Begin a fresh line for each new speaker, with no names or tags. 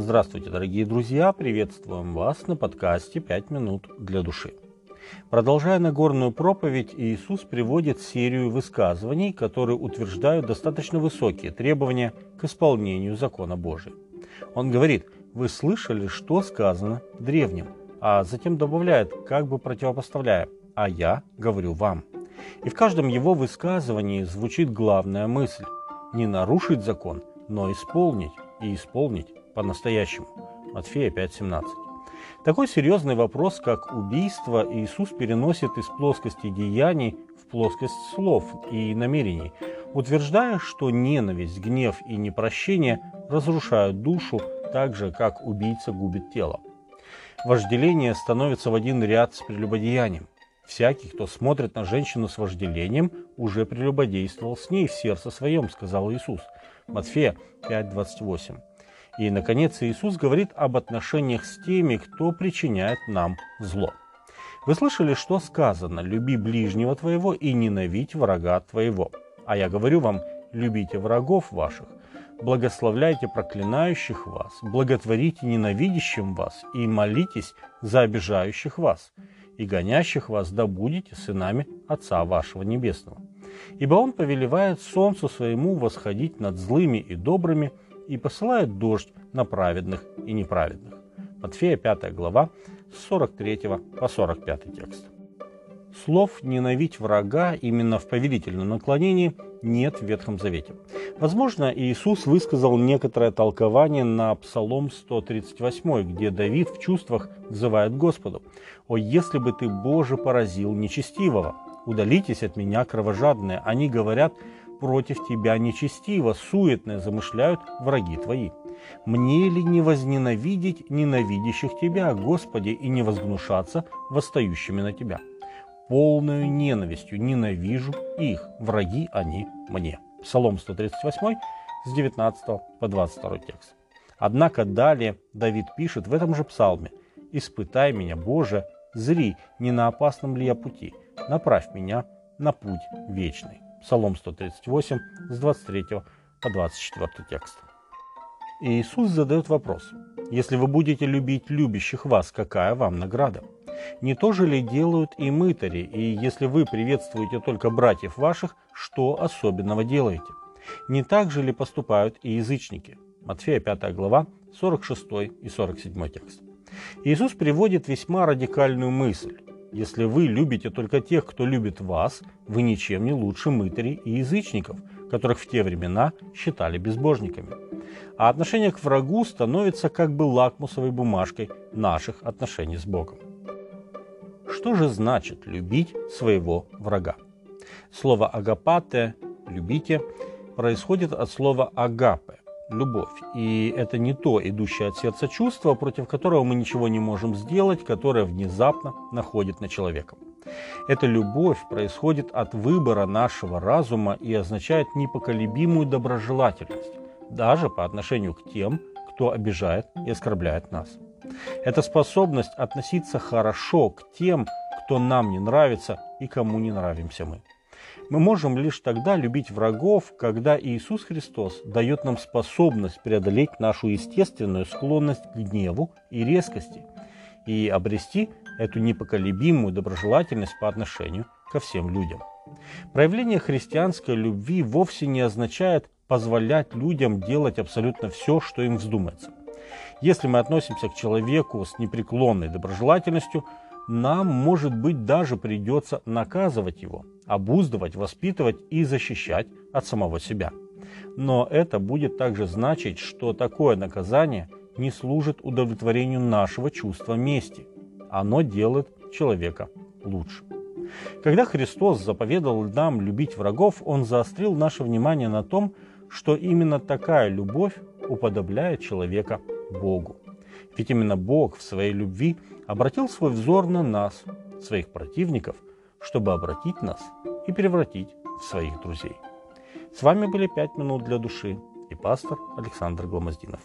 Здравствуйте, дорогие друзья! Приветствуем вас на подкасте «Пять минут для души». Продолжая Нагорную проповедь, Иисус приводит серию высказываний, которые утверждают достаточно высокие требования к исполнению закона Божия. Он говорит, вы слышали, что сказано древним, а затем добавляет, как бы противопоставляя, а я говорю вам. И в каждом его высказывании звучит главная мысль – не нарушить закон, но исполнить и исполнить по-настоящему. Матфея 5.17. Такой серьезный вопрос, как убийство, Иисус переносит из плоскости деяний в плоскость слов и намерений, утверждая, что ненависть, гнев и непрощение разрушают душу так же, как убийца губит тело. Вожделение становится в один ряд с прелюбодеянием. Всякий, кто смотрит на женщину с вожделением, уже прелюбодействовал с ней в сердце своем, сказал Иисус. Матфея 5.28. И, наконец, Иисус говорит об отношениях с теми, кто причиняет нам зло. Вы слышали, что сказано «люби ближнего твоего и ненавидь врага твоего». А я говорю вам, любите врагов ваших, благословляйте проклинающих вас, благотворите ненавидящим вас и молитесь за обижающих вас, и гонящих вас да будете сынами Отца вашего Небесного. Ибо Он повелевает солнцу своему восходить над злыми и добрыми – и посылает дождь на праведных и неправедных. Матфея 5 глава с 43 по 45 текст. Слов «ненавидь врага» именно в повелительном наклонении нет в Ветхом Завете. Возможно, Иисус высказал некоторое толкование на Псалом 138, где Давид в чувствах взывает Господу «О, если бы ты, Боже, поразил нечестивого! Удалитесь от меня, кровожадные!» Они говорят против тебя нечестиво, суетное замышляют враги твои. Мне ли не возненавидеть ненавидящих тебя, Господи, и не возгнушаться восстающими на тебя? Полную ненавистью ненавижу их, враги они мне. Псалом 138 с 19 по 22 текст. Однако далее Давид пишет в этом же псалме «Испытай меня, Боже, зри, не на опасном ли я пути, направь меня на путь вечный». Псалом 138 с 23 по 24 текст. Иисус задает вопрос. Если вы будете любить любящих вас, какая вам награда? Не то же ли делают и мытари, и если вы приветствуете только братьев ваших, что особенного делаете? Не так же ли поступают и язычники? Матфея 5 глава, 46 и 47 текст. Иисус приводит весьма радикальную мысль. Если вы любите только тех, кто любит вас, вы ничем не лучше мытарей и язычников, которых в те времена считали безбожниками. А отношение к врагу становится как бы лакмусовой бумажкой наших отношений с Богом. Что же значит любить своего врага? Слово «агапате» – «любите» происходит от слова «агапе» любовь. И это не то идущее от сердца чувство, против которого мы ничего не можем сделать, которое внезапно находит на человека. Эта любовь происходит от выбора нашего разума и означает непоколебимую доброжелательность, даже по отношению к тем, кто обижает и оскорбляет нас. Это способность относиться хорошо к тем, кто нам не нравится и кому не нравимся мы. Мы можем лишь тогда любить врагов, когда Иисус Христос дает нам способность преодолеть нашу естественную склонность к гневу и резкости и обрести эту непоколебимую доброжелательность по отношению ко всем людям. Проявление христианской любви вовсе не означает позволять людям делать абсолютно все, что им вздумается. Если мы относимся к человеку с непреклонной доброжелательностью, нам, может быть, даже придется наказывать его, обуздывать, воспитывать и защищать от самого себя. Но это будет также значить, что такое наказание не служит удовлетворению нашего чувства мести. Оно делает человека лучше. Когда Христос заповедовал нам любить врагов, Он заострил наше внимание на том, что именно такая любовь уподобляет человека Богу. Ведь именно Бог в своей любви обратил свой взор на нас, своих противников, чтобы обратить нас и превратить в своих друзей. С вами были «Пять минут для души» и пастор Александр Гломоздинов.